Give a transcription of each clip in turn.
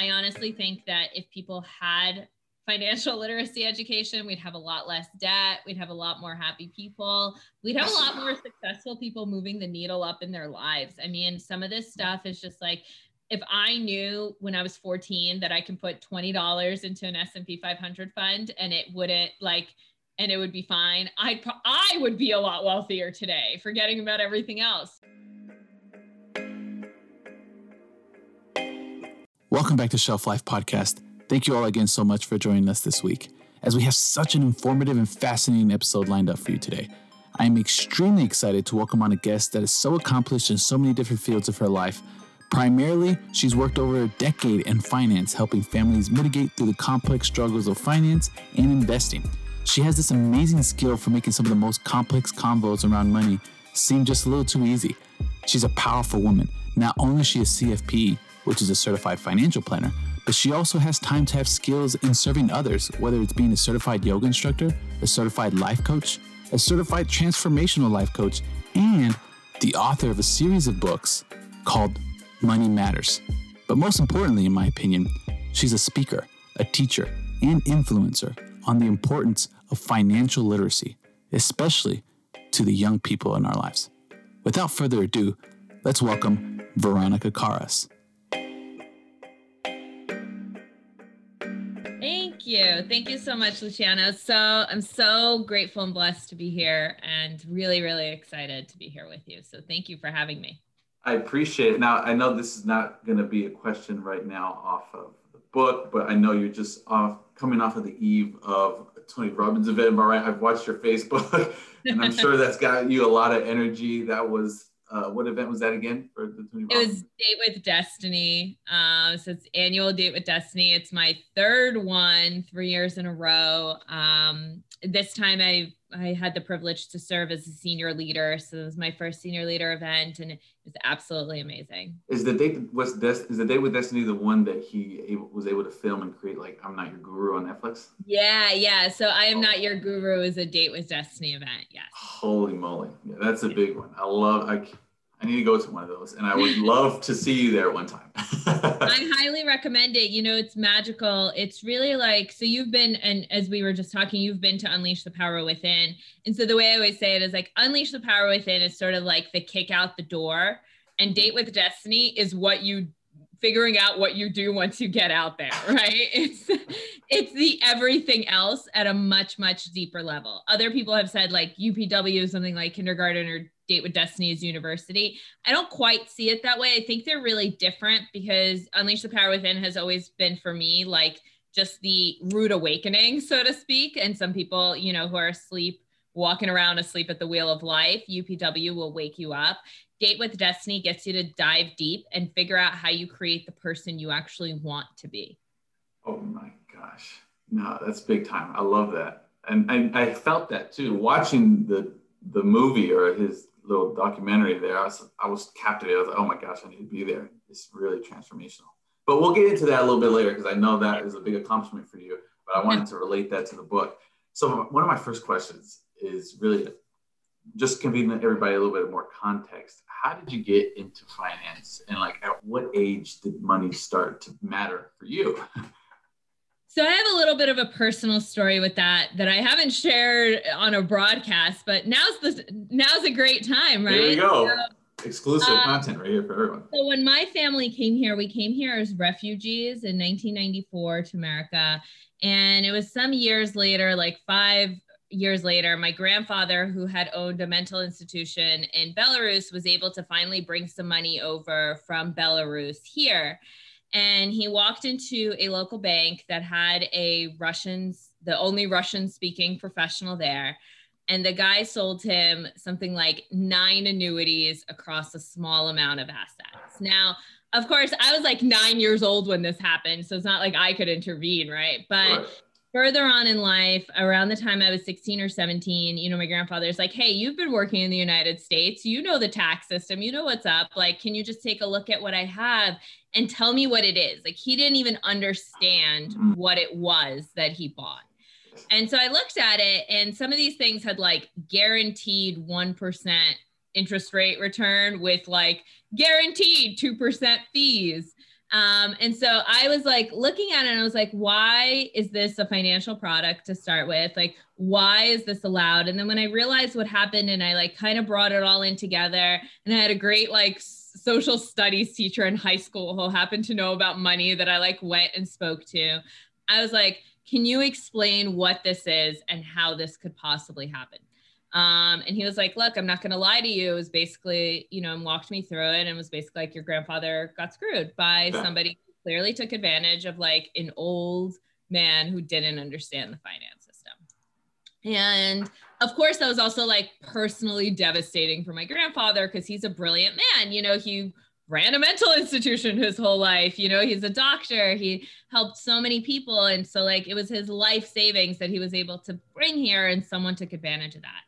I honestly think that if people had financial literacy education, we'd have a lot less debt. We'd have a lot more happy people. We'd have a lot more successful people moving the needle up in their lives. I mean, some of this stuff is just like, if I knew when I was 14 that I can put $20 into an S&P 500 fund and it wouldn't like, and it would be fine, pro- I would be a lot wealthier today, forgetting about everything else. Welcome back to Shelf Life Podcast. Thank you all again so much for joining us this week, as we have such an informative and fascinating episode lined up for you today. I am extremely excited to welcome on a guest that is so accomplished in so many different fields of her life. Primarily, she's worked over a decade in finance, helping families mitigate through the complex struggles of finance and investing. She has this amazing skill for making some of the most complex convos around money seem just a little too easy. She's a powerful woman. Not only is she a CFP, which is a certified financial planner, but she also has time to have skills in serving others, whether it's being a certified yoga instructor, a certified life coach, a certified transformational life coach, and the author of a series of books called Money Matters. But most importantly, in my opinion, she's a speaker, a teacher, and influencer on the importance of financial literacy, especially to the young people in our lives. Without further ado, let's welcome Veronica Caras. You. Thank you so much, Luciano. So I'm so grateful and blessed to be here and really, really excited to be here with you. So thank you for having me. I appreciate it. Now, I know this is not going to be a question right now off of the book, but I know you're just off coming off of the eve of Tony Robbins event. Am I right? I've watched your Facebook, and I'm sure that's got you a lot of energy. That was uh, what event was that again for the Tony Robbins? It was Date with Destiny. Um, so it's annual Date with Destiny. It's my third one, three years in a row. Um, this time I I had the privilege to serve as a senior leader. So it was my first senior leader event, and was absolutely amazing. Is the date was this is the date with Destiny the one that he able, was able to film and create like I'm Not Your Guru on Netflix? Yeah, yeah. So I am oh. not your guru is a date with Destiny event. Yes. Holy moly, yeah, that's a big one. I love. I I need to go to one of those, and I would love to see you there one time. I highly recommend it. You know, it's magical. It's really like so. You've been, and as we were just talking, you've been to Unleash the Power Within, and so the way I always say it is like Unleash the Power Within is sort of like the kick out the door, and Date with Destiny is what you figuring out what you do once you get out there right it's it's the everything else at a much much deeper level other people have said like upw something like kindergarten or date with destiny is university i don't quite see it that way i think they're really different because unleash the power within has always been for me like just the rude awakening so to speak and some people you know who are asleep walking around asleep at the wheel of life upw will wake you up Date with Destiny gets you to dive deep and figure out how you create the person you actually want to be. Oh my gosh. No, that's big time. I love that. And, and I felt that too. Watching the the movie or his little documentary there, I was I was captivated. I was like, oh my gosh, I need to be there. It's really transformational. But we'll get into that a little bit later because I know that is a big accomplishment for you. But I wanted to relate that to the book. So one of my first questions is really just giving everybody a little bit more context how did you get into finance and like at what age did money start to matter for you so i have a little bit of a personal story with that that i haven't shared on a broadcast but now's the now's a great time right there you go. So, exclusive uh, content right here for everyone. so when my family came here we came here as refugees in 1994 to america. And it was some years later like five years later, my grandfather, who had owned a mental institution in Belarus, was able to finally bring some money over from Belarus here. And he walked into a local bank that had a Russian, the only Russian speaking professional there. And the guy sold him something like nine annuities across a small amount of assets. Now, of course, I was like nine years old when this happened. So it's not like I could intervene, right? But further on in life, around the time I was 16 or 17, you know, my grandfather's like, Hey, you've been working in the United States. You know the tax system. You know what's up. Like, can you just take a look at what I have and tell me what it is? Like, he didn't even understand what it was that he bought. And so I looked at it, and some of these things had like guaranteed 1% interest rate return with like guaranteed 2% fees Um, and so I was like looking at it and I was like, why is this a financial product to start with? Like, why is this allowed? And then when I realized what happened and I like kind of brought it all in together and I had a great like social studies teacher in high school who happened to know about money that I like went and spoke to. I was like, can you explain what this is and how this could possibly happen? Um, and he was like, look, I'm not going to lie to you. It was basically, you know, and walked me through it and was basically like, your grandfather got screwed by somebody who clearly took advantage of like an old man who didn't understand the finance system. And of course, that was also like personally devastating for my grandfather because he's a brilliant man. You know, he ran a mental institution his whole life. You know, he's a doctor. He helped so many people. And so, like, it was his life savings that he was able to bring here, and someone took advantage of that.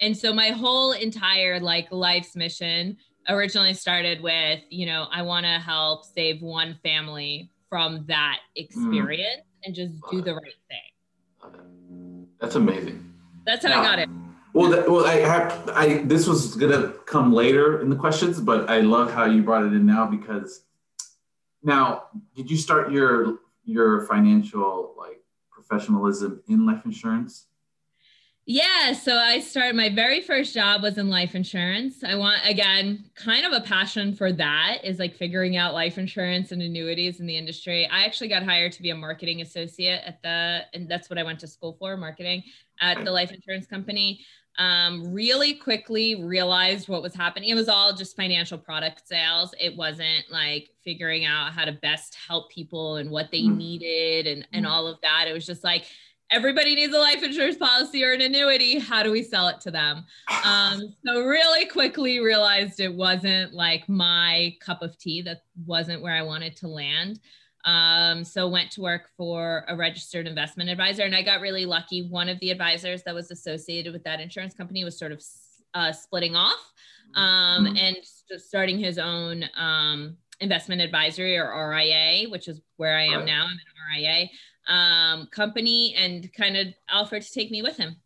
And so, my whole entire like life's mission originally started with, you know, I want to help save one family from that mm. experience mm. and just do the right thing. That's amazing. That's how now, I got it. Well, that, well, I have, I this was gonna come later in the questions, but I love how you brought it in now because now did you start your your financial like professionalism in life insurance? Yeah, so I started my very first job was in life insurance. I want again, kind of a passion for that is like figuring out life insurance and annuities in the industry. I actually got hired to be a marketing associate at the and that's what I went to school for, marketing at the life insurance company um, really quickly realized what was happening. It was all just financial product sales. It wasn't like figuring out how to best help people and what they mm. needed and, and mm. all of that. It was just like, everybody needs a life insurance policy or an annuity. How do we sell it to them? Um, so really quickly realized it wasn't like my cup of tea. That wasn't where I wanted to land. Um, so went to work for a registered investment advisor, and I got really lucky. One of the advisors that was associated with that insurance company was sort of uh, splitting off um, mm-hmm. and starting his own um, investment advisory or RIA, which is where I am now. I'm an RIA um, company, and kind of offered to take me with him.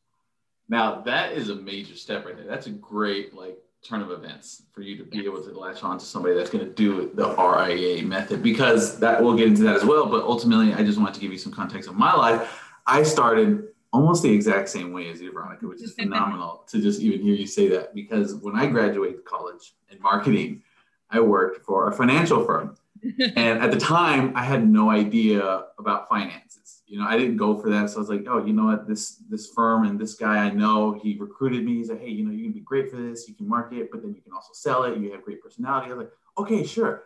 Now that is a major step right there. That's a great like turn of events for you to be able to latch on to somebody that's going to do the RIA method because that we'll get into that as well. But ultimately, I just wanted to give you some context of my life. I started almost the exact same way as you, Veronica, which is phenomenal to just even hear you say that because when I graduated college in marketing, I worked for a financial firm. And at the time, I had no idea about finances you know, I didn't go for that. So I was like, oh, you know what, this this firm and this guy I know, he recruited me. He's like, hey, you know, you can be great for this. You can market, but then you can also sell it. You have great personality. I was like, okay, sure.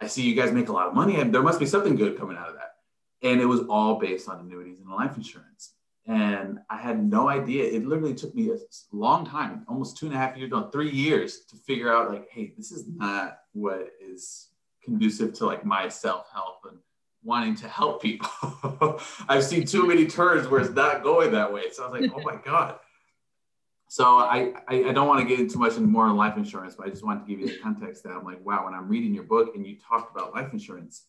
I see you guys make a lot of money, and there must be something good coming out of that. And it was all based on annuities and life insurance. And I had no idea. It literally took me a long time, almost two and a half years, no, three years to figure out like, hey, this is not what is conducive to like my self-help and wanting to help people. I've seen too many turns where it's not going that way. So I was like, oh my God. So I, I, I don't want to get into much more on life insurance, but I just wanted to give you the context that I'm like, wow, when I'm reading your book and you talked about life insurance,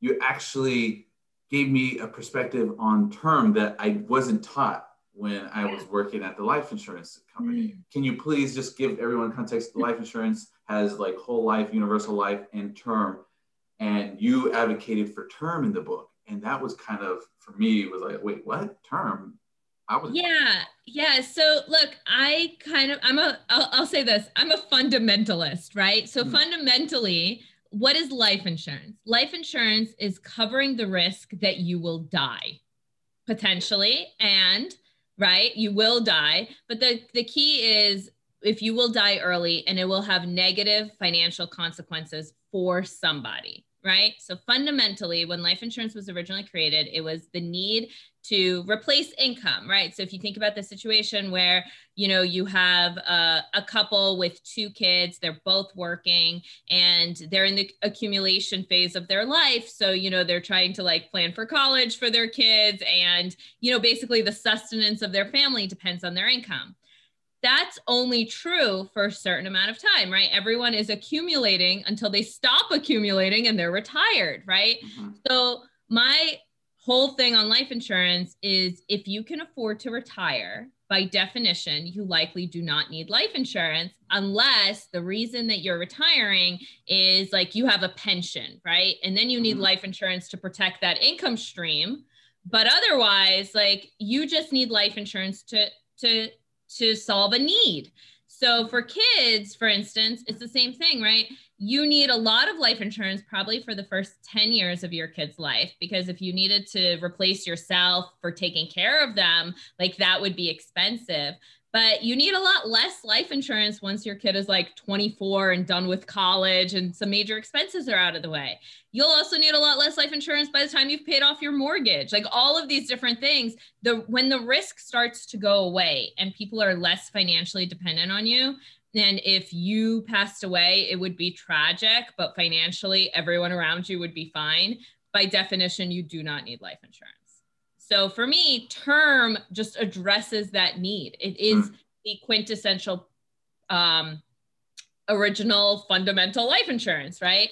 you actually gave me a perspective on term that I wasn't taught when I was working at the life insurance company. Mm. Can you please just give everyone context? The life insurance has like whole life, universal life, and term and you advocated for term in the book and that was kind of for me was like wait what term I was yeah yeah so look i kind of i'm a i'll, I'll say this i'm a fundamentalist right so mm-hmm. fundamentally what is life insurance life insurance is covering the risk that you will die potentially and right? You will die. But the the key is if you will die early and it will have negative financial consequences for somebody right? So fundamentally, when life insurance was originally created, it was the need to replace income, right? So if you think about the situation where, you know, you have a, a, couple with two kids, they're both working and they're in the accumulation phase of their life. So, you know, they're trying to like plan for college for their kids and, you know, basically the sustenance of their family depends on their income that's only true for a certain amount of time, right? Everyone is accumulating until they stop accumulating and they're retired, right? Mm-hmm. So, my whole thing on life insurance is if you can afford to retire, by definition, you likely do not need life insurance unless the reason that you're retiring is like you have a pension, right? And then you need mm-hmm. life insurance to protect that income stream. But otherwise, like you just need life insurance to to to solve a need. So for kids, for instance, it's the same thing, right? You need a lot of life insurance probably for the first 10 years of your kid's life because if you needed to replace yourself for taking care of them, like that would be expensive but you need a lot less life insurance once your kid is like 24 and done with college and some major expenses are out of the way. You'll also need a lot less life insurance by the time you've paid off your mortgage. Like all of these different things, the when the risk starts to go away and people are less financially dependent on you, and if you passed away, it would be tragic, but financially everyone around you would be fine. By definition, you do not need life insurance. So for me, term just addresses that need. It is mm. the quintessential um, original fundamental life insurance, right?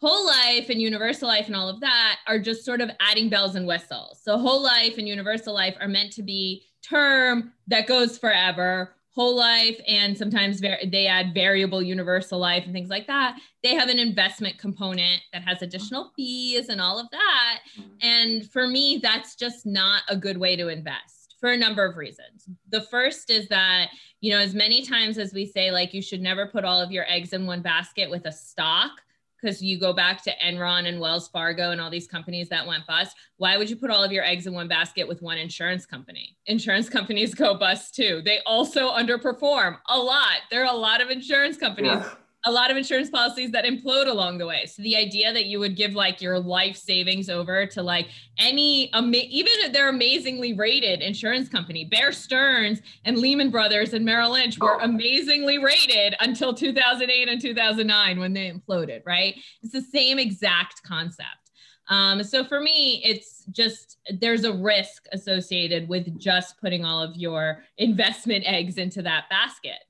Whole life and universal life and all of that are just sort of adding bells and whistles. So whole life and universal life are meant to be term that goes forever whole life and sometimes they add variable universal life and things like that they have an investment component that has additional fees and all of that. Mm-hmm. and for me that's just not a good way to invest for a number of reasons. The first is that you know as many times as we say like you should never put all of your eggs in one basket with a stock because you go back to Enron and Wells Fargo and all these companies that went bust. Why would you put all of your eggs in one basket with one insurance company? Insurance companies go bust too. They also underperform a lot. There are a lot of insurance companies yeah a lot of insurance policies that implode along the way. So the idea that you would give like your life savings over to like any ama- even they're amazingly rated insurance company, Bear Stearns and Lehman Brothers and Merrill Lynch were oh. amazingly rated until 2008 and 2009 when they imploded, right? It's the same exact concept. Um, so for me, it's just there's a risk associated with just putting all of your investment eggs into that basket.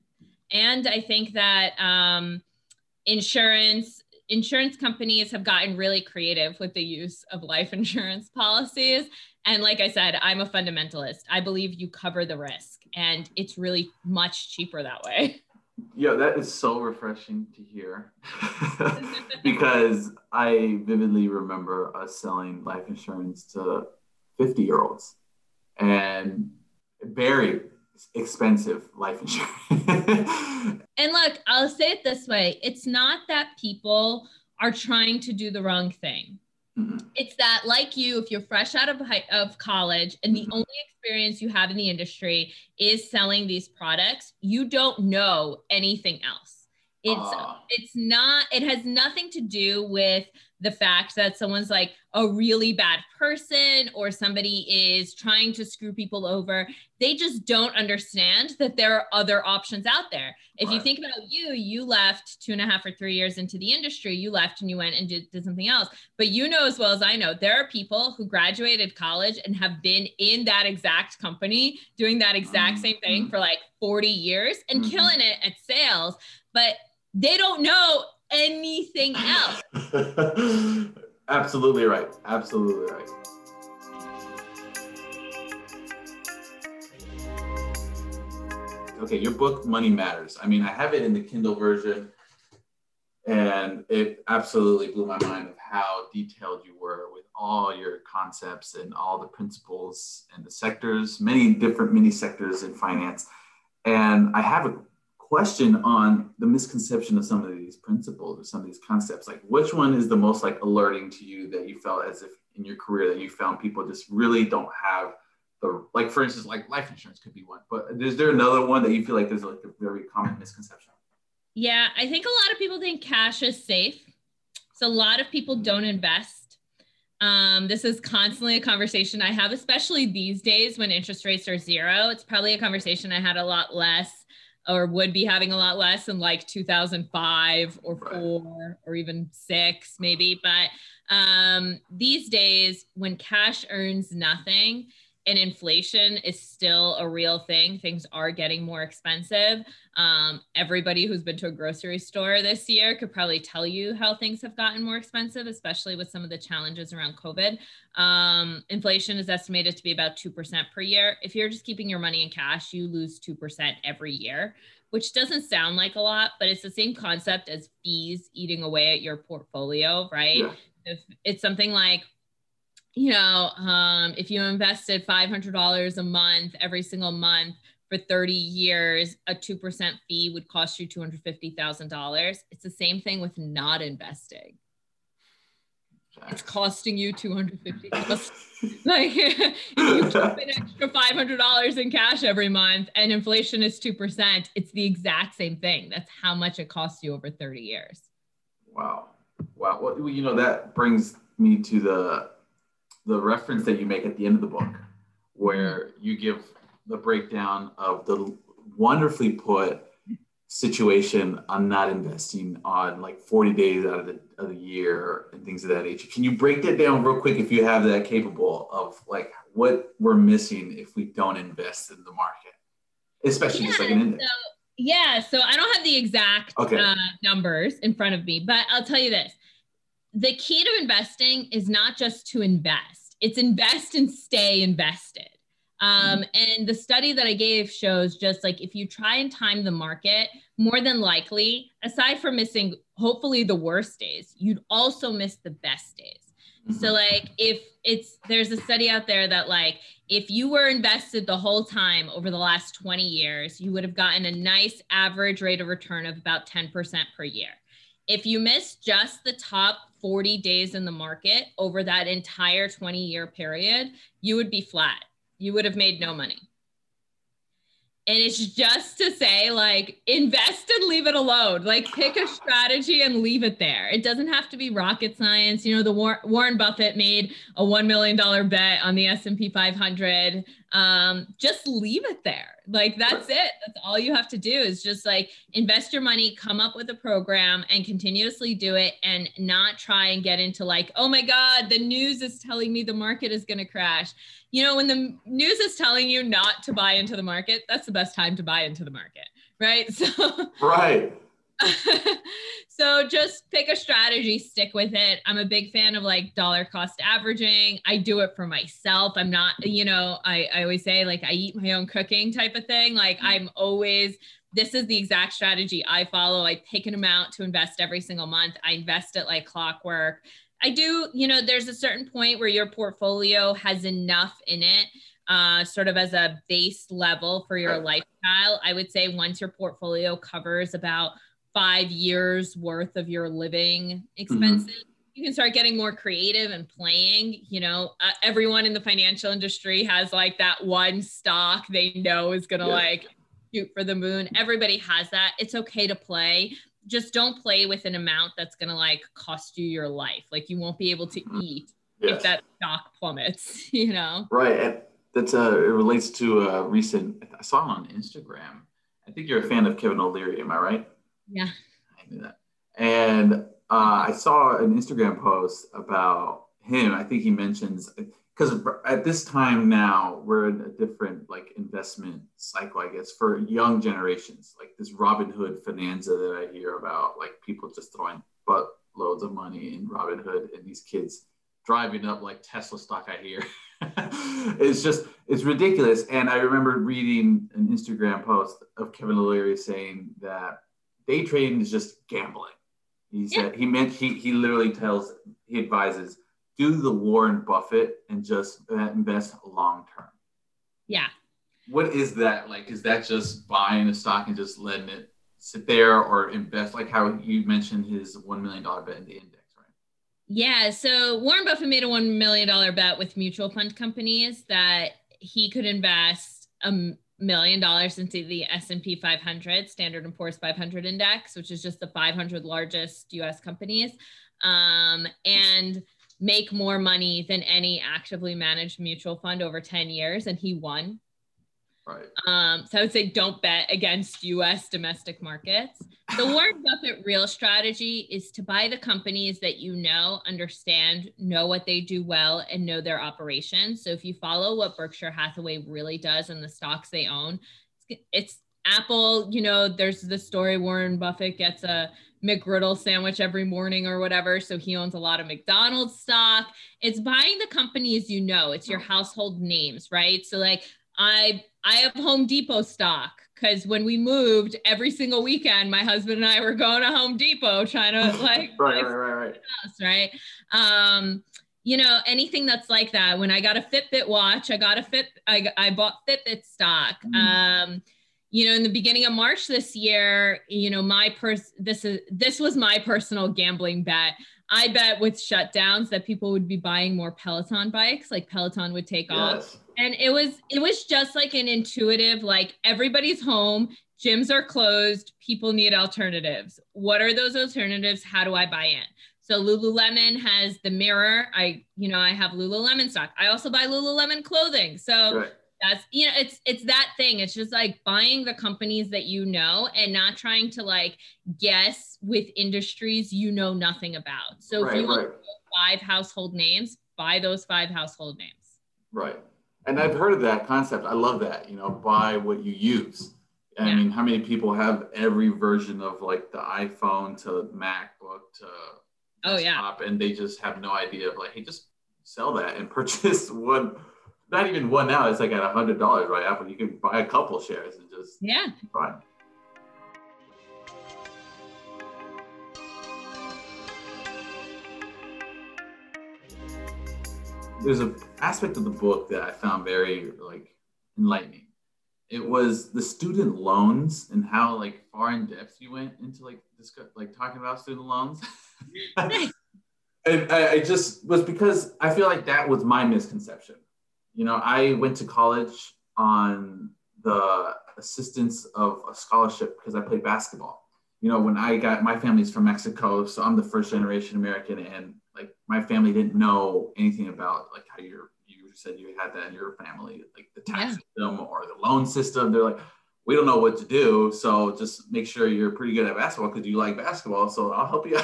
And I think that um, insurance insurance companies have gotten really creative with the use of life insurance policies. And like I said, I'm a fundamentalist. I believe you cover the risk, and it's really much cheaper that way. Yeah, that is so refreshing to hear because I vividly remember us selling life insurance to 50 year olds and very expensive life insurance. and look, I'll say it this way it's not that people are trying to do the wrong thing. Mm-hmm. It's that, like you, if you're fresh out of, of college and the mm-hmm. only experience you have in the industry is selling these products, you don't know anything else. It's uh. it's not. It has nothing to do with the fact that someone's like a really bad person or somebody is trying to screw people over. They just don't understand that there are other options out there. If right. you think about you, you left two and a half or three years into the industry, you left and you went and did, did something else. But you know as well as I know, there are people who graduated college and have been in that exact company doing that exact mm-hmm. same thing for like 40 years and mm-hmm. killing it at sales. But they don't know anything else. Absolutely right. Absolutely right. Okay, your book Money Matters. I mean, I have it in the Kindle version, and it absolutely blew my mind of how detailed you were with all your concepts and all the principles and the sectors, many different mini sectors in finance. And I have a question on the misconception of some of these principles or some of these concepts. Like which one is the most like alerting to you that you felt as if in your career that you found people just really don't have the like for instance like life insurance could be one but is there another one that you feel like there's like a very common misconception? Yeah i think a lot of people think cash is safe. So a lot of people don't invest. Um, this is constantly a conversation I have, especially these days when interest rates are zero. It's probably a conversation I had a lot less or would be having a lot less in like 2005 or four or even six maybe but um, these days when cash earns nothing and inflation is still a real thing. Things are getting more expensive. Um, everybody who's been to a grocery store this year could probably tell you how things have gotten more expensive, especially with some of the challenges around COVID. Um, inflation is estimated to be about 2% per year. If you're just keeping your money in cash, you lose 2% every year, which doesn't sound like a lot, but it's the same concept as fees eating away at your portfolio, right? Yeah. If it's something like you know, um, if you invested $500 a month every single month for 30 years, a 2% fee would cost you $250,000. It's the same thing with not investing. It's costing you 250 like if you keep an extra $500 in cash every month and inflation is 2%, it's the exact same thing. That's how much it costs you over 30 years. Wow. Wow. Well, you know, that brings me to the the reference that you make at the end of the book, where you give the breakdown of the wonderfully put situation on not investing on like 40 days out of the, of the year and things of that nature. Can you break that down real quick if you have that capable of like what we're missing if we don't invest in the market, especially yeah, just like an index? So, yeah, so I don't have the exact okay. uh, numbers in front of me, but I'll tell you this the key to investing is not just to invest, it's invest and stay invested. Um, mm-hmm. and the study that I gave shows just like if you try and time the market, more than likely, aside from missing hopefully the worst days, you'd also miss the best days. Mm-hmm. So, like, if it's there's a study out there that, like, if you were invested the whole time over the last 20 years, you would have gotten a nice average rate of return of about 10% per year. If you miss just the top 40 days in the market over that entire 20 year period, you would be flat. You would have made no money. And it's just to say, like, invest and leave it alone. Like, pick a strategy and leave it there. It doesn't have to be rocket science. You know, the War- Warren Buffett made a $1 million bet on the S&P 500. Um, just leave it there like that's it. That's all you have to do is just like invest your money, come up with a program and continuously do it and not try and get into like, oh my God, the news is telling me the market is going to crash. You know, when the news is telling you not to buy into the market, that's the best time to buy into the market. Right. So, right. so just pick a strategy, stick with it. I'm a big fan of like dollar cost averaging. I do it for myself. I'm not, you know, I, I always say like I eat my own cooking type of thing. Like I'm always, this is the exact strategy I follow. I pick an amount to invest every single month. I invest it like clockwork. I do, you know, there's a certain point where your portfolio has enough in it uh, sort of as a base level for your lifestyle. I would say once your portfolio covers about five years worth of your living mm-hmm. expenses. Mm-hmm. You can start getting more creative and playing. You know, uh, everyone in the financial industry has like that one stock they know is going to yeah. like shoot for the moon. Everybody has that. It's okay to play. Just don't play with an amount that's going to like cost you your life. Like you won't be able to mm-hmm. eat yes. if that stock plummets, you know? Right. And that's uh, it relates to a recent, I saw him on Instagram. I think you're a fan of Kevin O'Leary. Am I right? Yeah. I knew that. And uh, I saw an Instagram post about him. I think he mentions because at this time now we're in a different like investment cycle, I guess, for young generations. Like this Robinhood Finanza that I hear about, like people just throwing butt loads of money in Robinhood, and these kids driving up like Tesla stock. I hear it's just it's ridiculous. And I remember reading an Instagram post of Kevin O'Leary saying that day trading is just gambling. He said yeah. he meant he he literally tells he advises do the Warren Buffett and just invest long term. Yeah. What is that like? Is that just buying a stock and just letting it sit there, or invest like how you mentioned his one million dollar bet in the index, right? Yeah. So Warren Buffett made a one million dollar bet with mutual fund companies that he could invest um million dollars into the S&P 500 Standard & Poor's 500 index, which is just the 500 largest US companies, um, and make more money than any actively managed mutual fund over 10 years. And he won. Right. Um, so I would say don't bet against US domestic markets. The Warren Buffett real strategy is to buy the companies that you know, understand, know what they do well, and know their operations. So if you follow what Berkshire Hathaway really does and the stocks they own, it's, it's Apple, you know, there's the story Warren Buffett gets a McGriddle sandwich every morning or whatever. So he owns a lot of McDonald's stock. It's buying the companies you know, it's your household names, right? So, like, I I have Home Depot stock because when we moved every single weekend, my husband and I were going to Home Depot trying to like right, right, right, right. House, right. Um, you know, anything that's like that. When I got a Fitbit watch, I got a Fit, I, I bought Fitbit stock. Mm. Um, you know, in the beginning of March this year, you know, my pers this is this was my personal gambling bet. I bet with shutdowns that people would be buying more Peloton bikes, like Peloton would take yes. off and it was it was just like an intuitive like everybody's home gyms are closed people need alternatives. What are those alternatives? How do i buy in? So lululemon has the mirror. I you know i have lululemon stock. I also buy lululemon clothing. So right. that's you know it's it's that thing. It's just like buying the companies that you know and not trying to like guess with industries you know nothing about. So right, if you right. want five household names buy those five household names. Right and I've heard of that concept. I love that. You know, buy what you use. I mean, how many people have every version of like the iPhone to MacBook to oh yeah, and they just have no idea of like, hey, just sell that and purchase one. Not even one now. It's like at a hundred dollars, right? Apple, you can buy a couple shares and just yeah, fine. There's an aspect of the book that I found very like enlightening. It was the student loans and how like far in depth you went into like discuss, like talking about student loans. and I, I just was because I feel like that was my misconception. You know, I went to college on the assistance of a scholarship because I played basketball. You know, when I got my family's from Mexico, so I'm the first generation American, and like my family didn't know anything about like how you're you said you had that in your family like the tax yeah. system or the loan system. They're like we don't know what to do so just make sure you're pretty good at basketball because you like basketball so i'll help you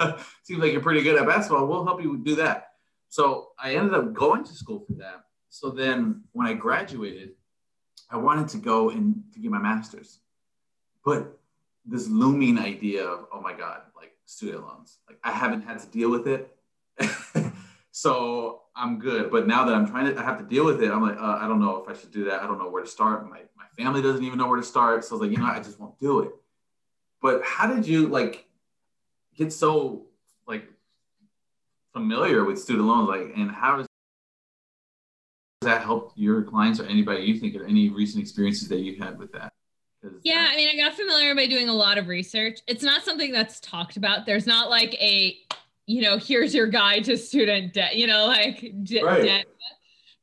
seems like you're pretty good at basketball. We'll help you do that. So i ended up going to school for that. So then when i graduated i wanted to go and to get my master's. But this looming idea of oh my god like student loans like i haven't had to deal with it so I'm good. But now that I'm trying to, I have to deal with it. I'm like, uh, I don't know if I should do that. I don't know where to start. My, my family doesn't even know where to start. So I was like, you know, I just won't do it. But how did you like get so like familiar with student loans? Like, and how does that help your clients or anybody you think of any recent experiences that you had with that? Yeah, I mean, I got familiar by doing a lot of research. It's not something that's talked about. There's not like a you know, here's your guide to student debt, you know, like d- right. debt.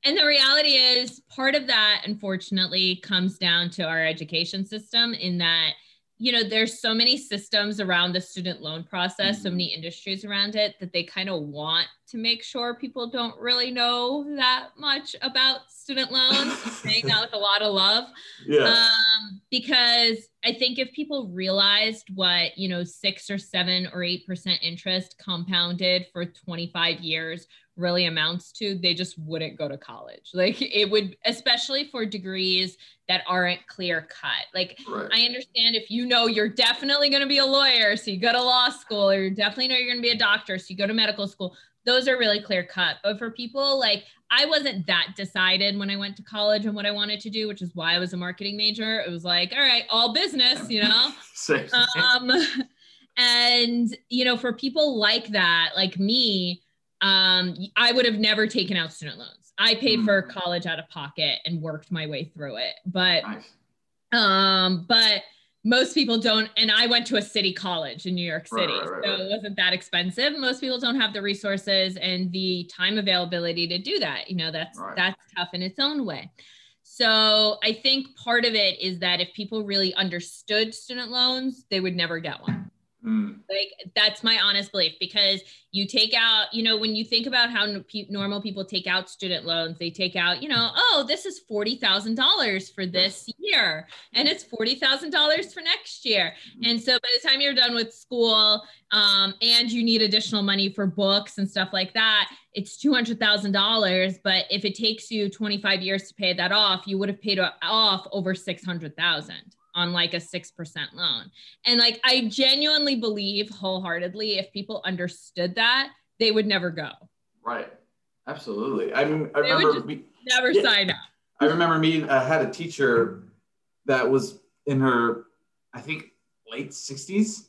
And the reality is, part of that, unfortunately, comes down to our education system in that, you know, there's so many systems around the student loan process, mm-hmm. so many industries around it that they kind of want to make sure people don't really know that much about student loans, saying that with a lot of love. Yeah. Um, because I think if people realized what, you know, six or seven or eight percent interest compounded for 25 years really amounts to, they just wouldn't go to college. Like it would, especially for degrees that aren't clear cut. Like right. I understand if you know you're definitely going to be a lawyer, so you go to law school, or you definitely know you're going to be a doctor, so you go to medical school those are really clear cut. But for people like I wasn't that decided when I went to college and what I wanted to do, which is why I was a marketing major. It was like, all right, all business, you know. um, and you know, for people like that, like me, um, I would have never taken out student loans. I paid mm. for college out of pocket and worked my way through it. But nice. um, but most people don't and i went to a city college in new york city right, right, right, so it wasn't that expensive most people don't have the resources and the time availability to do that you know that's that's tough in its own way so i think part of it is that if people really understood student loans they would never get one Mm. Like that's my honest belief because you take out, you know, when you think about how normal people take out student loans, they take out, you know, oh, this is $40,000 for this year and it's $40,000 for next year. Mm. And so by the time you're done with school um, and you need additional money for books and stuff like that, it's $200,000. But if it takes you 25 years to pay that off, you would have paid off over 600,000 on like a 6% loan. And like I genuinely believe wholeheartedly if people understood that, they would never go. Right. Absolutely. I mean, I they remember me, never yeah, sign up. I remember me I had a teacher that was in her I think late 60s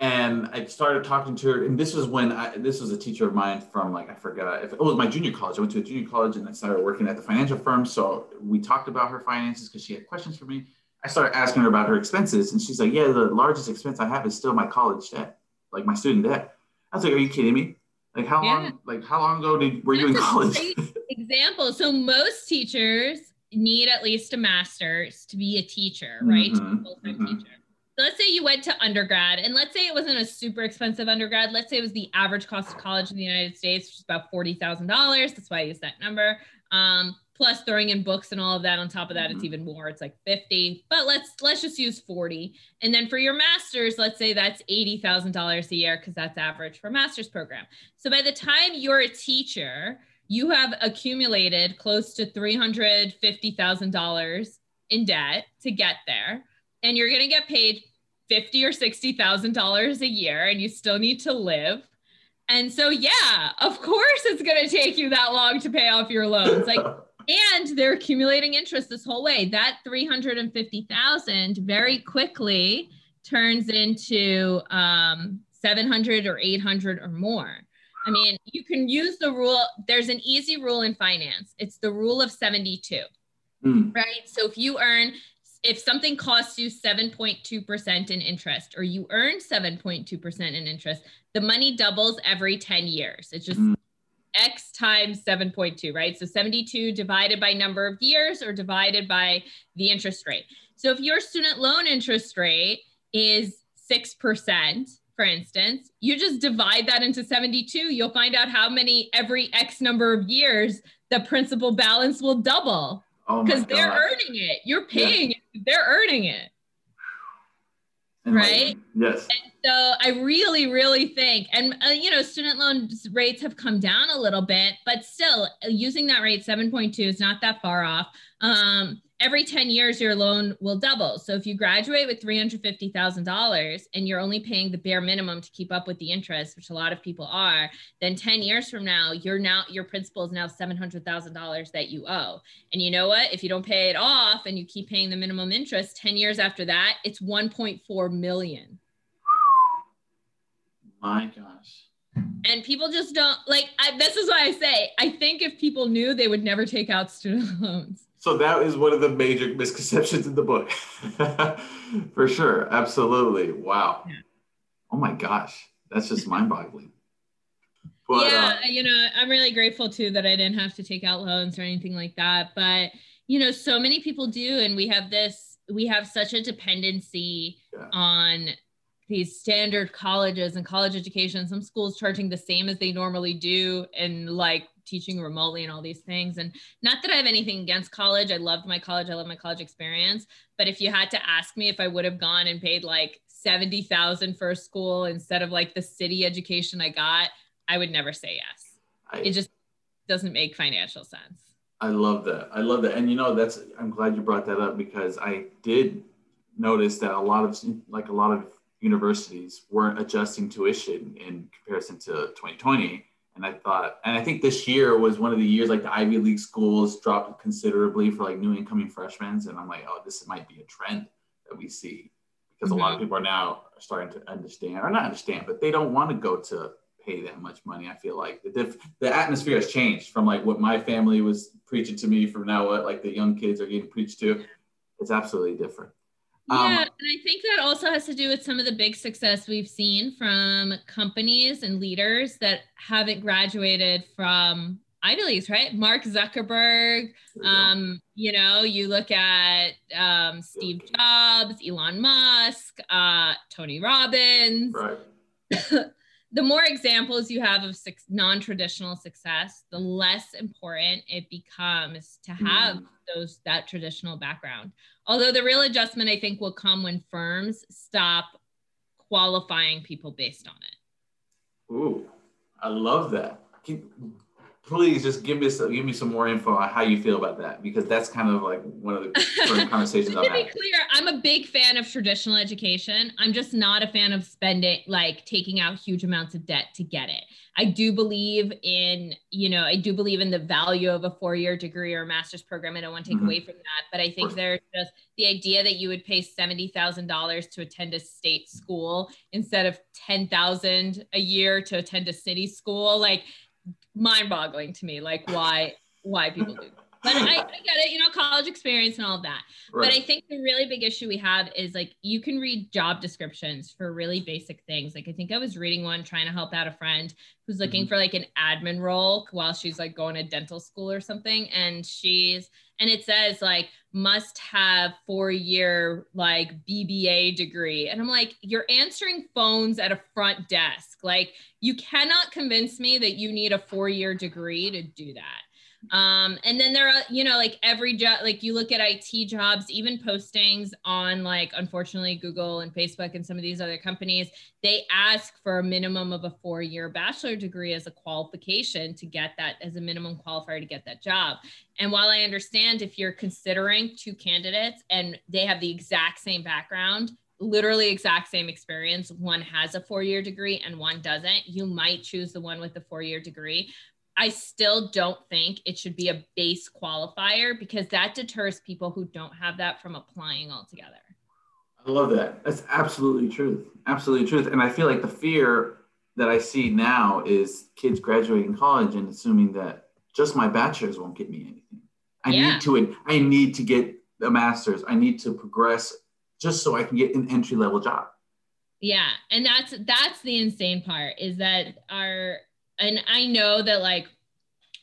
and I started talking to her and this was when I, this was a teacher of mine from like I forgot if it was my junior college. I went to a junior college and I started working at the financial firm so we talked about her finances because she had questions for me I started asking her about her expenses, and she's like, "Yeah, the largest expense I have is still my college debt, like my student debt." I was like, "Are you kidding me? Like how yeah. long? Like how long ago did were That's you in college?" example. So most teachers need at least a master's to be a teacher, right? Mm-hmm. Full-time mm-hmm. teacher. So let's say you went to undergrad, and let's say it wasn't a super expensive undergrad. Let's say it was the average cost of college in the United States, which is about forty thousand dollars. That's why I use that number. Um, plus throwing in books and all of that on top of that mm-hmm. it's even more. It's like 50 but let's let's just use 40 and then for your masters let's say that's $80000 a year because that's average for a master's program. So by the time you're a teacher you have accumulated close to $350000 in debt to get there and you're going to get paid 50 or 60,000 dollars a year and you still need to live. And so yeah of course it's going to take you that long to pay off your loans. Like and they're accumulating interest this whole way. That 350,000 very quickly turns into um, 700 or 800 or more. I mean, you can use the rule. There's an easy rule in finance. It's the rule of 72, mm. right? So if you earn, if something costs you 7.2% in interest, or you earn 7.2% in interest, the money doubles every 10 years. It's just mm. X times 7.2, right? So 72 divided by number of years or divided by the interest rate. So if your student loan interest rate is 6%, for instance, you just divide that into 72, you'll find out how many every X number of years the principal balance will double oh because oh they're earning it. You're paying yeah. it, they're earning it. And right? Like, yes. And so I really, really think, and uh, you know, student loan rates have come down a little bit, but still using that rate 7.2 is not that far off. Um, every 10 years your loan will double. So if you graduate with $350,000 and you're only paying the bare minimum to keep up with the interest, which a lot of people are, then 10 years from now, you're now your principal is now $700,000 that you owe. And you know what? If you don't pay it off and you keep paying the minimum interest 10 years after that, it's 1.4 million. My gosh and people just don't like I, this is why i say i think if people knew they would never take out student loans so that is one of the major misconceptions in the book. For sure. Absolutely. Wow. Yeah. Oh my gosh. That's just mind boggling. yeah, uh, you know, I'm really grateful too that I didn't have to take out loans or anything like that. But, you know, so many people do. And we have this, we have such a dependency yeah. on these standard colleges and college education some schools charging the same as they normally do and like teaching remotely and all these things. And not that I have anything against college. I loved my college. I love my college experience. But if you had to ask me if I would have gone and paid like 70,000 for a school instead of like the city education I got, I would never say yes. I, it just doesn't make financial sense. I love that. I love that. And you know, that's, I'm glad you brought that up because I did notice that a lot of, like a lot of universities weren't adjusting tuition in comparison to 2020 and I thought, and I think this year was one of the years like the Ivy League schools dropped considerably for like new incoming freshmen. And I'm like, oh, this might be a trend that we see because mm-hmm. a lot of mm-hmm. people are now starting to understand or not understand, but they don't want to go to pay that much money. I feel like the diff- the atmosphere has changed from like what my family was preaching to me from now what like the young kids are getting preached to. It's absolutely different. Um, yeah, and I think that also has to do with some of the big success we've seen from companies and leaders that haven't graduated from Ivy Leagues, right? Mark Zuckerberg. Um, you know, you look at um, Steve Jobs, Elon Musk, uh, Tony Robbins. Right. the more examples you have of non-traditional success, the less important it becomes to have mm. those that traditional background. Although the real adjustment I think will come when firms stop qualifying people based on it. Ooh, I love that. Can, please just give me some, give me some more info on how you feel about that because that's kind of like one of the conversations. to be clear, I'm a big fan of traditional education. I'm just not a fan of spending like taking out huge amounts of debt to get it. I do believe in you know I do believe in the value of a four year degree or a master's program. I don't want to take mm-hmm. away from that, but I think there's just the idea that you would pay seventy thousand dollars to attend a state school instead of ten thousand a year to attend a city school like mind boggling to me, like why why people do. But I, I, get it, you know, college experience and all of that. Right. But I think the really big issue we have is like you can read job descriptions for really basic things. Like I think I was reading one trying to help out a friend who's looking mm-hmm. for like an admin role while she's like going to dental school or something. And she's and it says like must have four year like BBA degree. And I'm like, you're answering phones at a front desk. Like you cannot convince me that you need a four year degree to do that. Um, and then there are, you know, like every job, like you look at IT jobs, even postings on like, unfortunately, Google and Facebook and some of these other companies, they ask for a minimum of a four year bachelor degree as a qualification to get that as a minimum qualifier to get that job. And while I understand if you're considering two candidates and they have the exact same background, literally exact same experience one has a four year degree and one doesn't you might choose the one with the four year degree I still don't think it should be a base qualifier because that deters people who don't have that from applying altogether. I love that. That's absolutely truth. Absolutely truth. And I feel like the fear that I see now is kids graduating college and assuming that just my bachelor's won't get me anything. I yeah. need to I need to get a master's. I need to progress just so I can get an entry level job. Yeah, and that's that's the insane part is that our and I know that like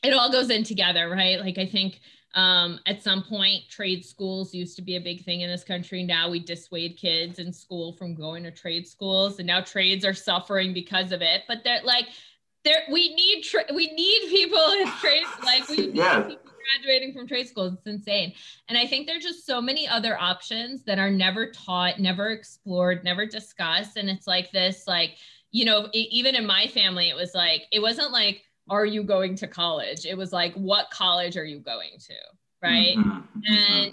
it all goes in together, right? Like I think um, at some point trade schools used to be a big thing in this country. Now we dissuade kids in school from going to trade schools, and now trades are suffering because of it. But they're like, there we need tra- we need people in trade like we need yeah. people graduating from trade schools. It's insane. And I think there's just so many other options that are never taught, never explored, never discussed. And it's like this like you know, it, even in my family, it was like, it wasn't like, are you going to college? It was like, what college are you going to? Right. Mm-hmm. And,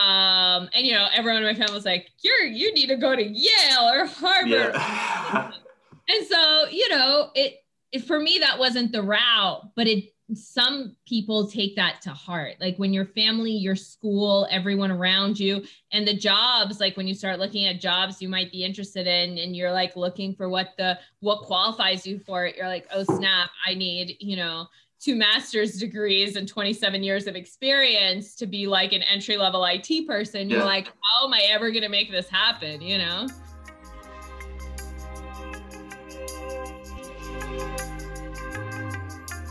um, and you know, everyone in my family was like, you're, you need to go to Yale or Harvard. Yeah. and so, you know, it, it, for me, that wasn't the route, but it some people take that to heart. Like when your family your school everyone around you and the jobs like when you start looking at jobs you might be interested in and you're like looking for what the what qualifies you for it you're like oh snap i need you know two master's degrees and 27 years of experience to be like an entry level IT person. You're like how am i ever going to make this happen you know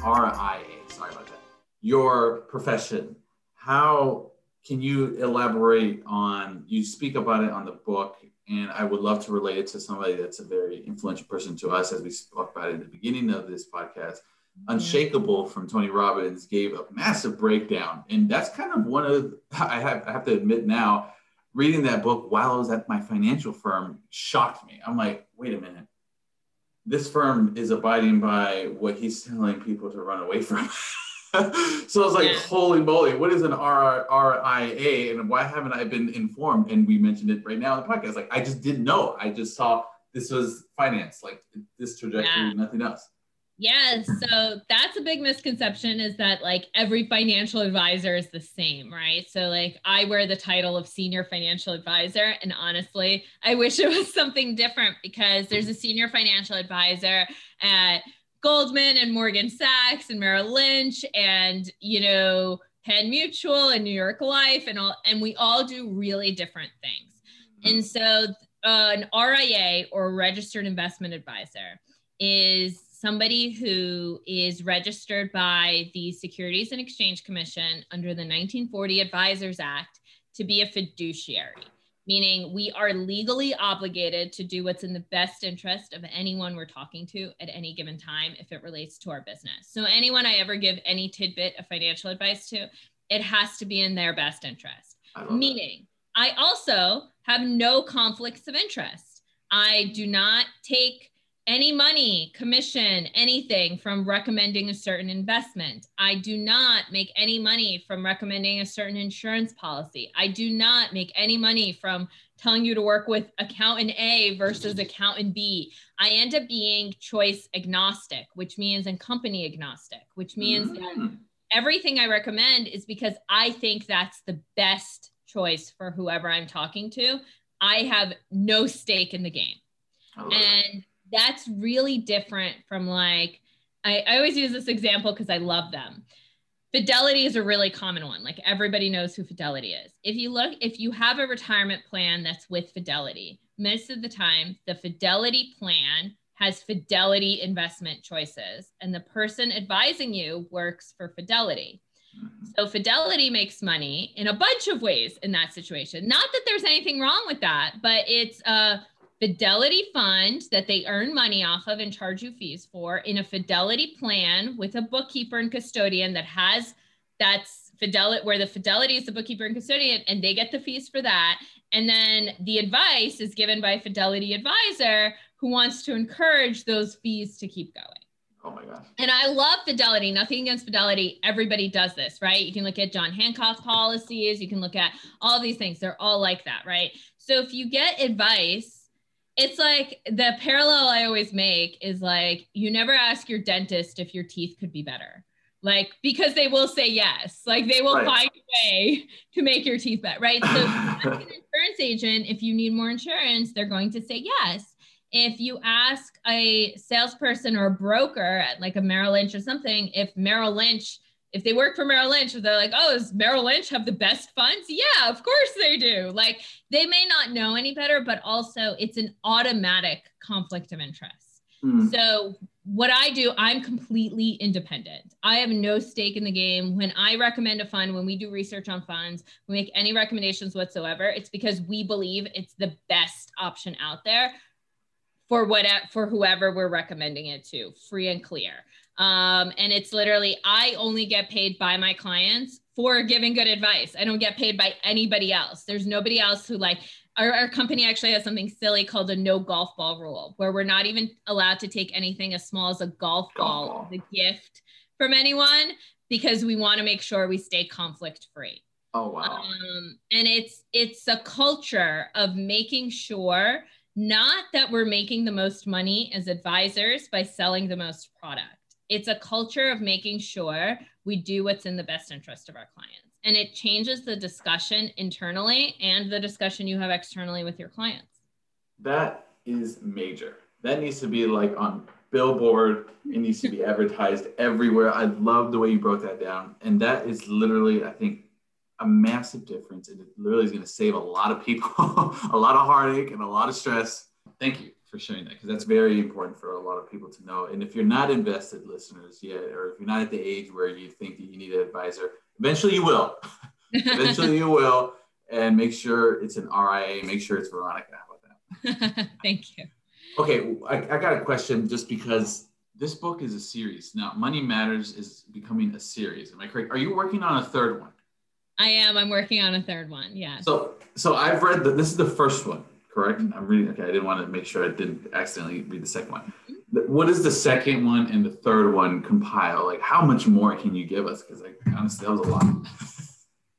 RIA, sorry about that. Your profession, how can you elaborate on, you speak about it on the book, and I would love to relate it to somebody that's a very influential person to us as we spoke about it in the beginning of this podcast. Mm-hmm. Unshakable from Tony Robbins gave a massive breakdown. And that's kind of one of, I have, I have to admit now, reading that book while I was at my financial firm shocked me. I'm like, wait a minute this firm is abiding by what he's telling people to run away from. so I was like, yeah. holy moly, what is an RIA and why haven't I been informed? And we mentioned it right now in the podcast. Like, I just didn't know. I just saw this was finance, like this trajectory, yeah. nothing else. Yes. So that's a big misconception is that like every financial advisor is the same, right? So like I wear the title of senior financial advisor. And honestly, I wish it was something different because there's a senior financial advisor at Goldman and Morgan Sachs and Merrill Lynch and, you know, Penn Mutual and New York Life and all, and we all do really different things. And so uh, an RIA or registered investment advisor is somebody who is registered by the Securities and Exchange Commission under the 1940 Advisors Act to be a fiduciary, meaning we are legally obligated to do what's in the best interest of anyone we're talking to at any given time if it relates to our business. So, anyone I ever give any tidbit of financial advice to, it has to be in their best interest. Meaning, that. I also have no conflicts of interest. I do not take any money, commission, anything from recommending a certain investment. I do not make any money from recommending a certain insurance policy. I do not make any money from telling you to work with accountant A versus accountant B. I end up being choice agnostic, which means and company agnostic, which means mm. that everything I recommend is because I think that's the best choice for whoever I'm talking to. I have no stake in the game. And that's really different from like, I, I always use this example because I love them. Fidelity is a really common one. Like everybody knows who Fidelity is. If you look, if you have a retirement plan that's with Fidelity, most of the time, the Fidelity plan has Fidelity investment choices, and the person advising you works for Fidelity. Mm-hmm. So Fidelity makes money in a bunch of ways in that situation. Not that there's anything wrong with that, but it's a Fidelity fund that they earn money off of and charge you fees for in a Fidelity plan with a bookkeeper and custodian that has that's Fidelity where the Fidelity is the bookkeeper and custodian and they get the fees for that. And then the advice is given by Fidelity advisor who wants to encourage those fees to keep going. Oh my gosh. And I love Fidelity, nothing against Fidelity. Everybody does this, right? You can look at John Hancock policies, you can look at all these things. They're all like that, right? So if you get advice it's like the parallel I always make is like you never ask your dentist if your teeth could be better. Like because they will say yes. Like they will right. find a way to make your teeth better, right? So ask an insurance agent if you need more insurance, they're going to say yes. If you ask a salesperson or a broker at like a Merrill Lynch or something, if Merrill Lynch if they work for Merrill Lynch, they're like, oh, does Merrill Lynch have the best funds? Yeah, of course they do. Like they may not know any better, but also it's an automatic conflict of interest. Mm. So what I do, I'm completely independent. I have no stake in the game. When I recommend a fund, when we do research on funds, we make any recommendations whatsoever, it's because we believe it's the best option out there for what for whoever we're recommending it to, free and clear. Um, and it's literally, I only get paid by my clients for giving good advice. I don't get paid by anybody else. There's nobody else who like our, our company actually has something silly called a no golf ball rule, where we're not even allowed to take anything as small as a golf, ball, the gift from anyone because we want to make sure we stay conflict free. Oh wow. Um, and it's it's a culture of making sure not that we're making the most money as advisors by selling the most product it's a culture of making sure we do what's in the best interest of our clients. And it changes the discussion internally and the discussion you have externally with your clients. That is major. That needs to be like on billboard. It needs to be advertised everywhere. I love the way you broke that down. And that is literally, I think, a massive difference. And it literally is going to save a lot of people, a lot of heartache and a lot of stress. Thank you for sharing that because that's very important for a lot of people to know. And if you're not invested, listeners, yet, or if you're not at the age where you think that you need an advisor, eventually you will. eventually you will. And make sure it's an RIA. Make sure it's Veronica. How about that? Thank you. Okay, I, I got a question just because this book is a series. Now, Money Matters is becoming a series. Am I correct? Are you working on a third one? I am. I'm working on a third one. Yeah. So, so I've read that this is the first one correct? I'm reading. Okay, I didn't want to make sure I didn't accidentally read the second one. Mm-hmm. What does the second one and the third one compile? Like, how much more can you give us? Because, like, honestly, that was a lot.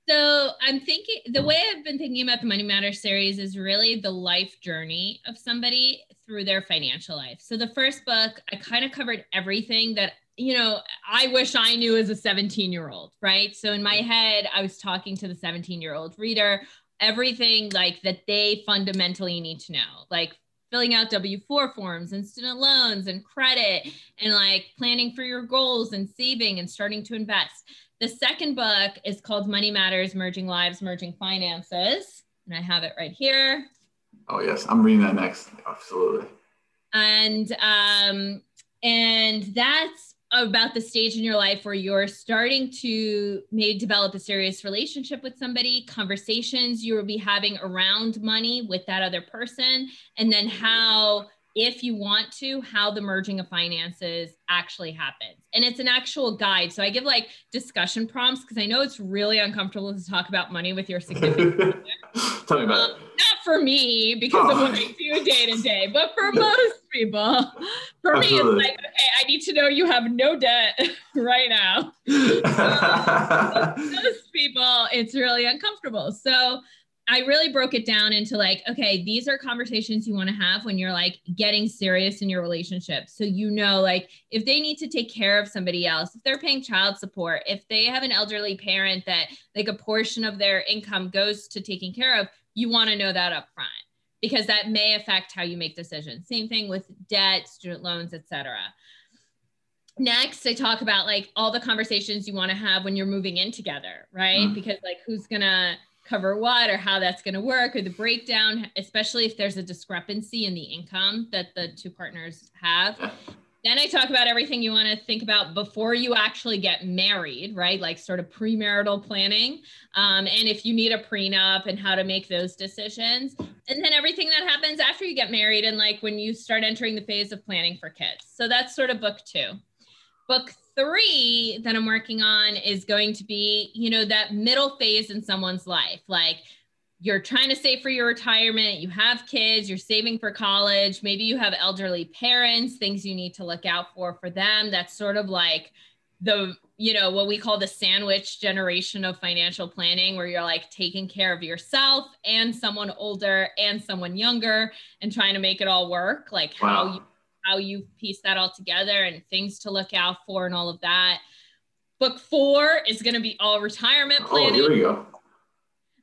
So I'm thinking the way I've been thinking about the Money Matters series is really the life journey of somebody through their financial life. So the first book, I kind of covered everything that you know I wish I knew as a 17 year old, right? So in my head, I was talking to the 17 year old reader everything like that they fundamentally need to know, like filling out W 4 forms and student loans and credit and like planning for your goals and saving and starting to invest. The second book is called Money Matters Merging Lives, Merging Finances. And I have it right here. Oh, yes. I'm reading that next. Absolutely. And um, and that's about the stage in your life where you're starting to maybe develop a serious relationship with somebody, conversations you will be having around money with that other person, and then how if you want to, how the merging of finances actually happens. And it's an actual guide. So I give like discussion prompts because I know it's really uncomfortable to talk about money with your significant other. Tell me about Um, not for me because of Oh. what I do day to day, but for most people, for me, it's like, okay, I need to know you have no debt right now. it. Most people, it's really uncomfortable. So I really broke it down into like, okay, these are conversations you want to have when you're like getting serious in your relationship. So you know, like if they need to take care of somebody else, if they're paying child support, if they have an elderly parent that like a portion of their income goes to taking care of, you want to know that up front because that may affect how you make decisions. Same thing with debt, student loans, etc. Next, I talk about like all the conversations you want to have when you're moving in together, right? Mhm. Because like who's gonna cover what or how that's going to work or the breakdown, especially if there's a discrepancy in the income that the two partners have. Then I talk about everything you want to think about before you actually get married, right? Like sort of premarital planning. Um, and if you need a prenup and how to make those decisions. And then everything that happens after you get married and like when you start entering the phase of planning for kids. So that's sort of book two. Book three that I'm working on is going to be, you know, that middle phase in someone's life. Like you're trying to save for your retirement, you have kids, you're saving for college, maybe you have elderly parents, things you need to look out for for them. That's sort of like the, you know, what we call the sandwich generation of financial planning, where you're like taking care of yourself and someone older and someone younger and trying to make it all work. Like how you how you piece that all together and things to look out for and all of that. Book four is going to be all retirement planning. Oh, here we go.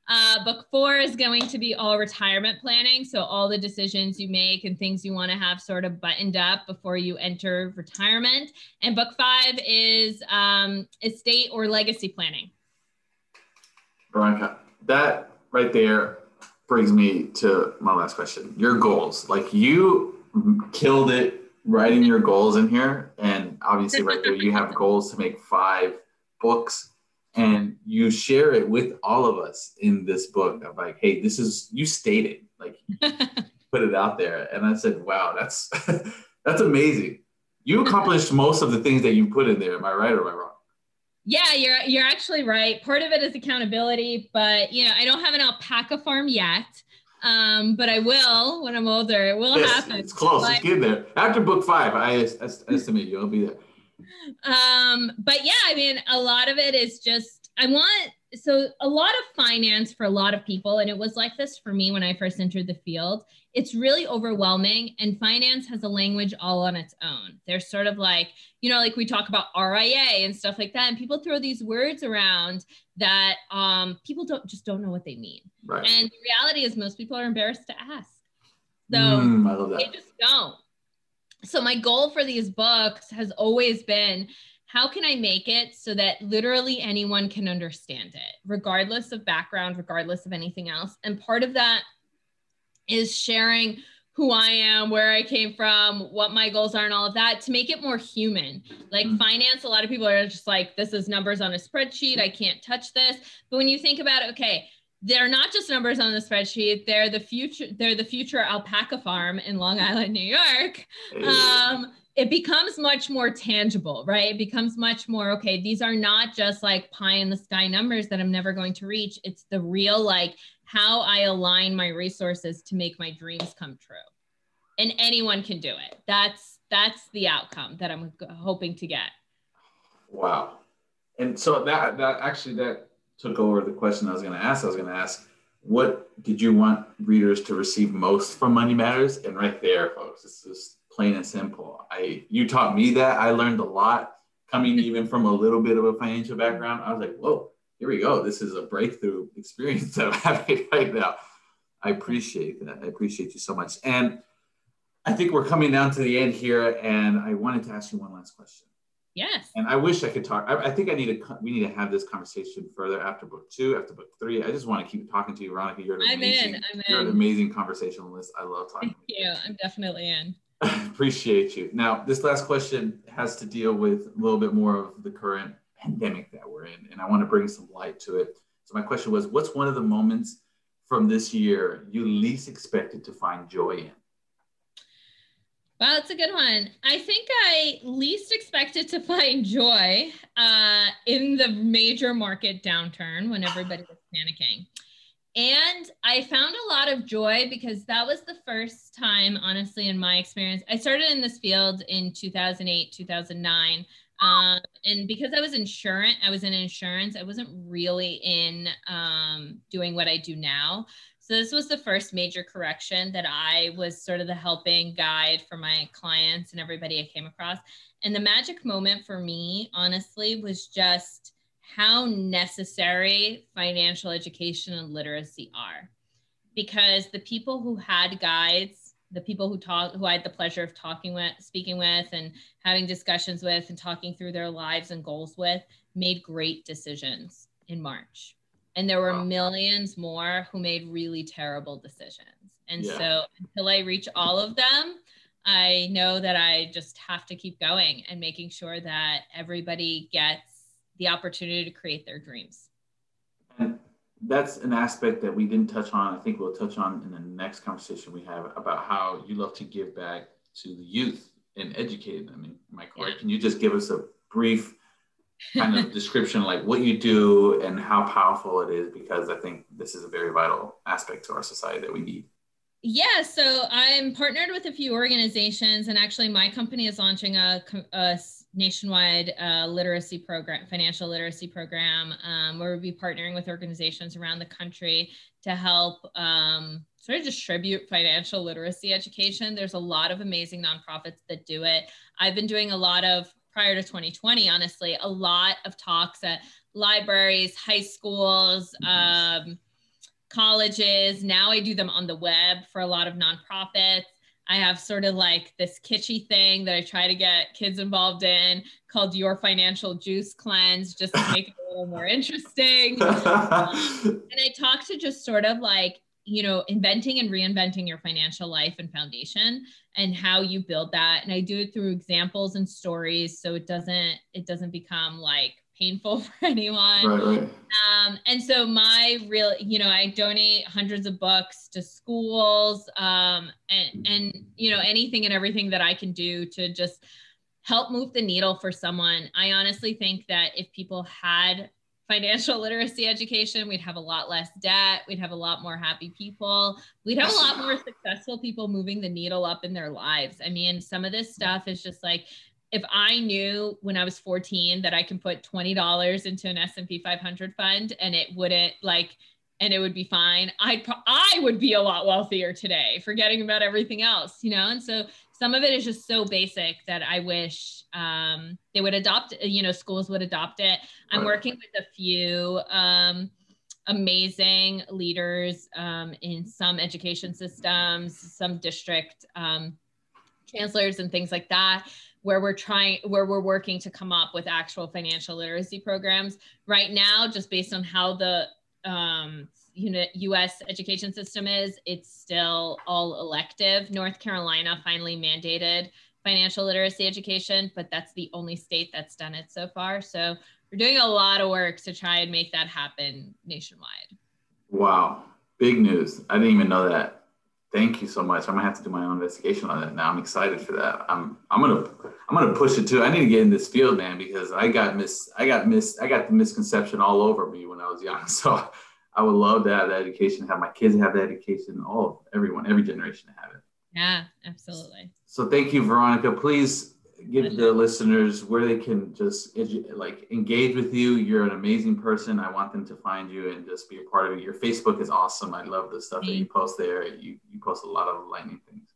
Uh, book four is going to be all retirement planning. So, all the decisions you make and things you want to have sort of buttoned up before you enter retirement. And book five is um, estate or legacy planning. Veronica, that right there brings me to my last question. Your goals, like you killed it writing your goals in here. And obviously, right there, you have goals to make five books and you share it with all of us in this book of like, hey, this is you stated, like put it out there. And I said, wow, that's that's amazing. You accomplished most of the things that you put in there. Am I right or am I wrong? Yeah, you're you're actually right. Part of it is accountability, but you know, I don't have an alpaca farm yet. Um, but I will when I'm older. It will Yes, happen. it's close. But- It's getting there. After book five, I es- es- estimate you'll be there. um but yeah i mean a lot of it is just i want so a lot of finance for a lot of people and it was like this for me when i first entered the field. It's really overwhelming and finance has a language all on its own. There's sort of like you know like we talk about ria and stuff like that and people throw these words around that um people don't just don't know what they mean. Right. and the reality is most people are embarrassed to ask. So Mm, they just don't. So my goal for these books has always been how can I make it so that literally anyone can understand it, regardless of background, regardless of anything else. And part of that is sharing who I am, where I came from, what my goals are, and all of that to make it more human. Like Mm. finance, a lot of people are just like, this is numbers on a spreadsheet. I can't touch this. But when you think about it, okay, they're not just numbers on the spreadsheet. They're the future. They're the future alpaca farm in Long Island, New York. Um, it becomes much more tangible, right? It becomes much more okay. These are not just like pie in the sky numbers that I'm never going to reach. It's the real like how I align my resources to make my dreams come true, and anyone can do it. That's that's the outcome that I'm hoping to get. wow. And so that that actually that took over the question I was going to ask. I was going to ask, what did you want readers to receive most from Money Matters? And right there, folks, it's just plain and simple. I you taught me that. I learned a lot coming even from a little bit of a financial background. I was like, whoa, here we go. This is a breakthrough experience that I'm having right now. I appreciate that. I appreciate you so much. And I think we're coming down to the end here, and I wanted to ask you one last question. Yes. And I wish I could talk. I, I think I need to. We need to have this conversation further after book two, after book three. I just want to keep talking to you, Veronica. You're an I'm amazing. in. I'm You're an amazing conversationalist. I love talking. Thank you. I'm definitely in. Appreciate you. Now, this last question has to deal with a little bit more of the current pandemic that we're in, and I want to bring some light to it. So, my question was what's one of the moments from this year you least expected to find joy in? Wow, that's a good one. I think I least expected to find joy uh, in the major market downturn when everybody was panicking. And I found a lot of joy because that was the first time, honestly, in my experience. I started in this field in 2008, 2009. Um, and because I was insurance, I was in insurance, I wasn't really in um, doing what I do now. So this was the first major correction that I was sort of the helping guide for my clients and everybody I came across. And the magic moment for me, honestly, was just how necessary financial education and literacy are. Because the people who had guides, the people who talk, who I had the pleasure of talking with, speaking with, and having discussions with, and talking through their lives and goals with, made great decisions in March. And there were wow. millions more who made really terrible decisions. And yeah. so until I reach all of them, I know that I just have to keep going and making sure that everybody gets the opportunity to create their dreams. And that's an aspect that we didn't touch on. I think we'll touch on in the next conversation we have about how you love to give back to the youth and educate them. I correct? Yeah. Can you just give us a brief kind of description, like what you do and how powerful it is? Because I think this is a very vital aspect to our society that we need. Yeah, so I'm partnered with a few organizations, and actually, my company is launching a, a nationwide uh, literacy program, financial literacy program, um, where we'll be partnering with organizations around the country to help um, sort of distribute financial literacy education. There's a lot of amazing nonprofits that do it. I've been doing a lot of, prior to 2020, honestly, a lot of talks at libraries, high schools, um, colleges. Now I do them on the web for a lot of nonprofits. I have sort of like this kitschy thing that I try to get kids involved in called Your Financial Juice Cleanse, just to make it a little more interesting. um, and I talk to just sort of like, you know, inventing and reinventing your financial life and foundation and how you build that. And I do it through examples and stories. So it doesn't, it doesn't become like painful for anyone. Right, right. Um, and so my real, you know, I donate hundreds of books to schools um, and, and, you know, anything and everything that I can do to just help move the needle for someone. I honestly think that if people had financial literacy education, we'd have a lot less debt. We'd have a lot more happy people. We'd have a lot more successful people moving the needle up in their lives. I mean, some of this stuff is just like if I knew when I was 14 that I can put $20 into an S&P 500 fund and it wouldn't like and it would be fine, I'd pro- I would be a lot wealthier today, forgetting about everything else, you know? And so some of it is just so basic that I wish um, they would adopt, you know, schools would adopt it. I'm working with a few um, amazing leaders um, in some education systems, some district um, chancellors and things like that where we're trying where we're working to come up with actual financial literacy programs. Right now just based on how the um, us education system is it's still all elective. North carolina finally mandated financial literacy education but that's the only state that's done it so far. So we're doing a lot of work to try and make that happen nationwide. Wow. Big news. I didn't even know that Thank you so much. I'm gonna have to do my own investigation on that now. I'm excited for that. I'm I'm gonna I'm gonna push it too. I need to get in this field, man, because I got mis I got mis I got the misconception all over me when I was young. So I would love to have that education, have my kids have that education, all everyone, every generation to have it. Yeah, absolutely. So thank you, Veronica. Please give the listeners where they can just like engage with you. You're an amazing person. I want them to find you and just be a part of it. Your Facebook is awesome. I love the stuff that you post there. You you post a lot of lightning things.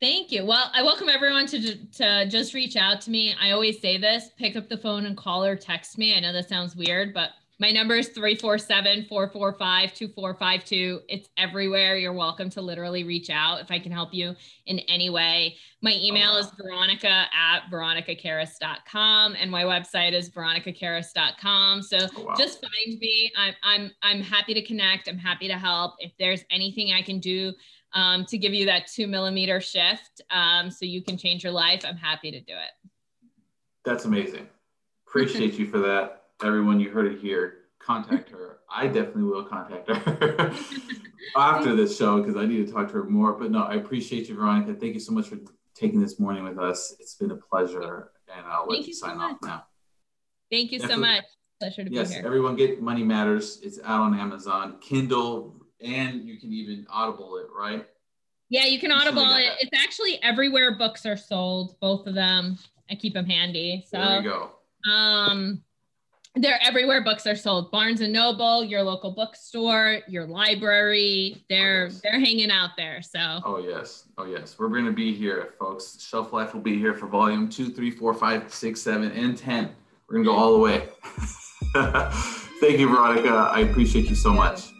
Thank you. Well, I welcome everyone to, to just reach out to me. I always say this pick up the phone and call or text me. I know that sounds weird, but my number is 347 445 2452. It's everywhere. You're welcome to literally reach out if I can help you in any way. My email oh, is veronica at veronicakarras.com and my website is veronicakarras.com. So oh, wow. just find me. I'm, I'm, I'm happy to connect. I'm happy to help. If there's anything I can do um, to give you that two millimeter shift um, so you can change your life, I'm happy to do it. That's amazing. Appreciate you for that. Everyone, you heard it here. Contact her. I definitely will contact her after this show because I need to talk to her more. But no, I appreciate you, Veronica. Thank you so much for taking this morning with us. It's been a pleasure. And I'll let Thank you, sign so off now. Thank you so much. Pleasure to yes, be here. everyone get Money Matters. It's out on Amazon, Kindle, and you can even Audible it, right? Yeah, you can Audible it. It's actually everywhere books are sold, both of them. I keep them handy. So there you go. Um, they're everywhere books are sold. Barnes and Noble, your local bookstore, your library. They're oh, yes. they're hanging out there. So oh yes, oh yes, we're gonna be here, folks. Shelf Life will be here for volume two, three, four, five, six, seven, and ten. We're gonna go all the way. Thank you, Veronica. I appreciate you so much.